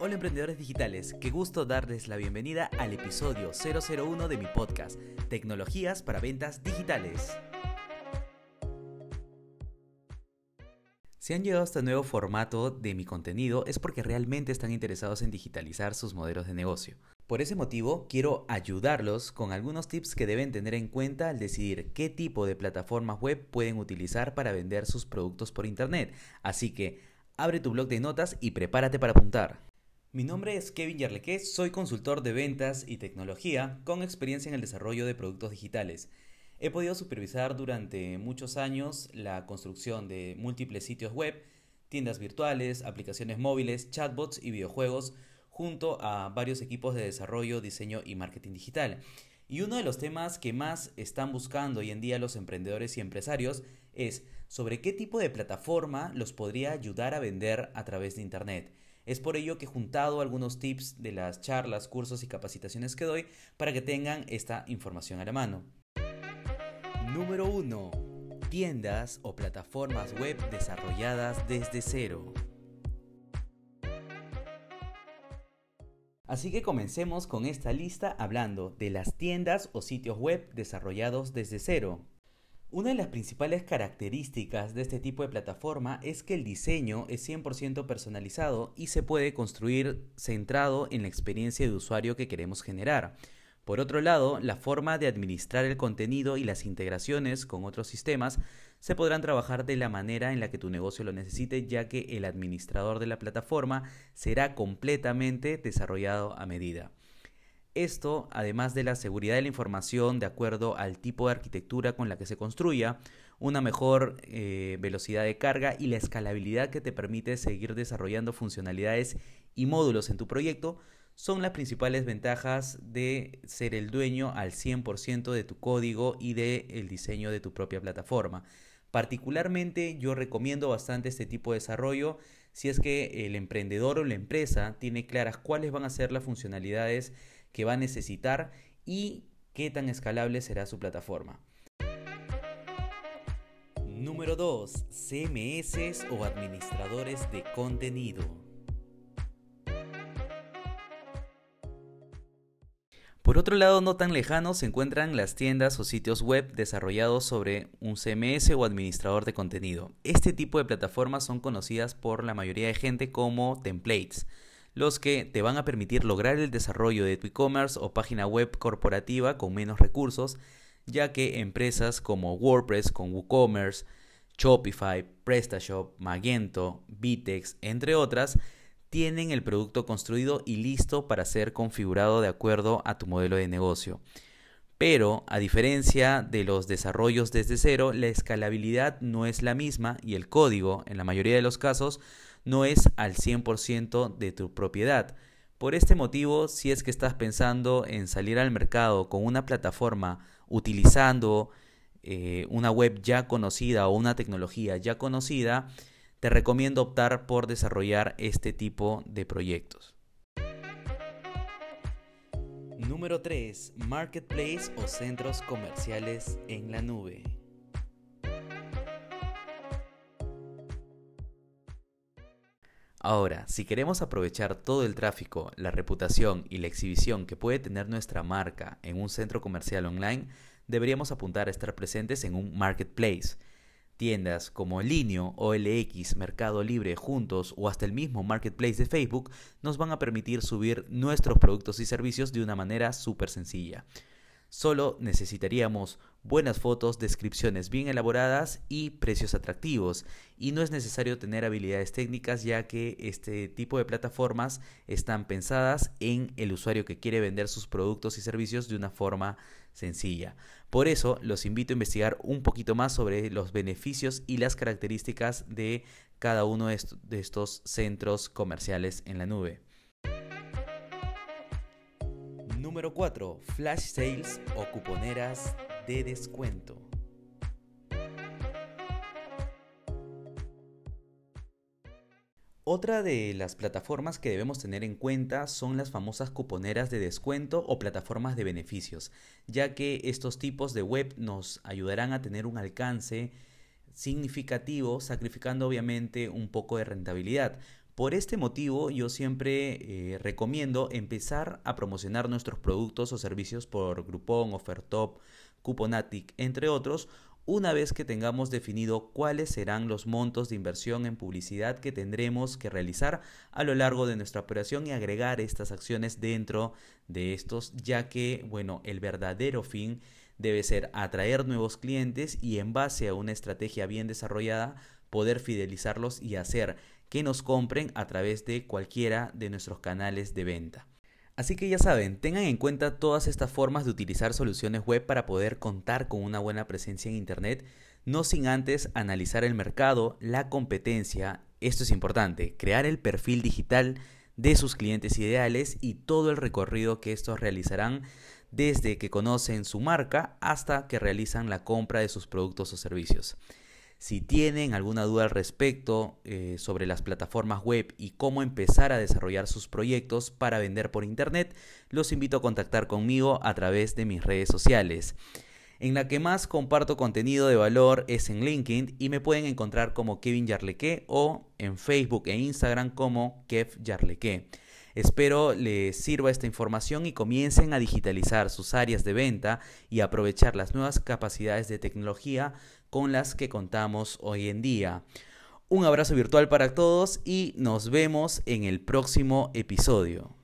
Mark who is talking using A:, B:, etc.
A: Hola emprendedores digitales, qué gusto darles la bienvenida al episodio 001 de mi podcast, Tecnologías para Ventas Digitales. Si han llegado a este nuevo formato de mi contenido es porque realmente están interesados en digitalizar sus modelos de negocio. Por ese motivo, quiero ayudarlos con algunos tips que deben tener en cuenta al decidir qué tipo de plataformas web pueden utilizar para vender sus productos por Internet. Así que, abre tu blog de notas y prepárate para apuntar. Mi nombre es Kevin Yarleque, soy consultor de ventas y tecnología con experiencia en el desarrollo de productos digitales. He podido supervisar durante muchos años la construcción de múltiples sitios web, tiendas virtuales, aplicaciones móviles, chatbots y videojuegos junto a varios equipos de desarrollo, diseño y marketing digital. Y uno de los temas que más están buscando hoy en día los emprendedores y empresarios es sobre qué tipo de plataforma los podría ayudar a vender a través de Internet. Es por ello que he juntado algunos tips de las charlas, cursos y capacitaciones que doy para que tengan esta información a la mano. Número 1. Tiendas o plataformas web desarrolladas desde cero. Así que comencemos con esta lista hablando de las tiendas o sitios web desarrollados desde cero. Una de las principales características de este tipo de plataforma es que el diseño es 100% personalizado y se puede construir centrado en la experiencia de usuario que queremos generar. Por otro lado, la forma de administrar el contenido y las integraciones con otros sistemas se podrán trabajar de la manera en la que tu negocio lo necesite, ya que el administrador de la plataforma será completamente desarrollado a medida. Esto, además de la seguridad de la información de acuerdo al tipo de arquitectura con la que se construya, una mejor eh, velocidad de carga y la escalabilidad que te permite seguir desarrollando funcionalidades y módulos en tu proyecto, son las principales ventajas de ser el dueño al 100% de tu código y del diseño de tu propia plataforma. Particularmente yo recomiendo bastante este tipo de desarrollo si es que el emprendedor o la empresa tiene claras cuáles van a ser las funcionalidades que va a necesitar y qué tan escalable será su plataforma. Número 2. CMS o administradores de contenido. Por otro lado, no tan lejano se encuentran las tiendas o sitios web desarrollados sobre un CMS o administrador de contenido. Este tipo de plataformas son conocidas por la mayoría de gente como templates los que te van a permitir lograr el desarrollo de tu e-commerce o página web corporativa con menos recursos, ya que empresas como WordPress con WooCommerce, Shopify, PrestaShop, Magento, Vitex, entre otras, tienen el producto construido y listo para ser configurado de acuerdo a tu modelo de negocio. Pero, a diferencia de los desarrollos desde cero, la escalabilidad no es la misma y el código, en la mayoría de los casos, no es al 100% de tu propiedad. Por este motivo, si es que estás pensando en salir al mercado con una plataforma utilizando eh, una web ya conocida o una tecnología ya conocida, te recomiendo optar por desarrollar este tipo de proyectos. Número 3. Marketplace o centros comerciales en la nube. Ahora, si queremos aprovechar todo el tráfico, la reputación y la exhibición que puede tener nuestra marca en un centro comercial online, deberíamos apuntar a estar presentes en un marketplace. Tiendas como Linio, OLX, Mercado Libre, Juntos o hasta el mismo marketplace de Facebook nos van a permitir subir nuestros productos y servicios de una manera súper sencilla. Solo necesitaríamos buenas fotos, descripciones bien elaboradas y precios atractivos. Y no es necesario tener habilidades técnicas ya que este tipo de plataformas están pensadas en el usuario que quiere vender sus productos y servicios de una forma sencilla. Por eso los invito a investigar un poquito más sobre los beneficios y las características de cada uno de estos centros comerciales en la nube. Número 4. Flash sales o cuponeras de descuento. Otra de las plataformas que debemos tener en cuenta son las famosas cuponeras de descuento o plataformas de beneficios, ya que estos tipos de web nos ayudarán a tener un alcance significativo, sacrificando obviamente un poco de rentabilidad. Por este motivo yo siempre eh, recomiendo empezar a promocionar nuestros productos o servicios por Groupon, Offertop, Cuponatic, entre otros, una vez que tengamos definido cuáles serán los montos de inversión en publicidad que tendremos que realizar a lo largo de nuestra operación y agregar estas acciones dentro de estos, ya que, bueno, el verdadero fin debe ser atraer nuevos clientes y en base a una estrategia bien desarrollada poder fidelizarlos y hacer que nos compren a través de cualquiera de nuestros canales de venta. Así que ya saben, tengan en cuenta todas estas formas de utilizar soluciones web para poder contar con una buena presencia en Internet, no sin antes analizar el mercado, la competencia, esto es importante, crear el perfil digital de sus clientes ideales y todo el recorrido que estos realizarán desde que conocen su marca hasta que realizan la compra de sus productos o servicios. Si tienen alguna duda al respecto eh, sobre las plataformas web y cómo empezar a desarrollar sus proyectos para vender por internet, los invito a contactar conmigo a través de mis redes sociales. En la que más comparto contenido de valor es en LinkedIn y me pueden encontrar como Kevin Yarleque o en Facebook e Instagram como Kev Yarleque. Espero les sirva esta información y comiencen a digitalizar sus áreas de venta y aprovechar las nuevas capacidades de tecnología con las que contamos hoy en día. Un abrazo virtual para todos y nos vemos en el próximo episodio.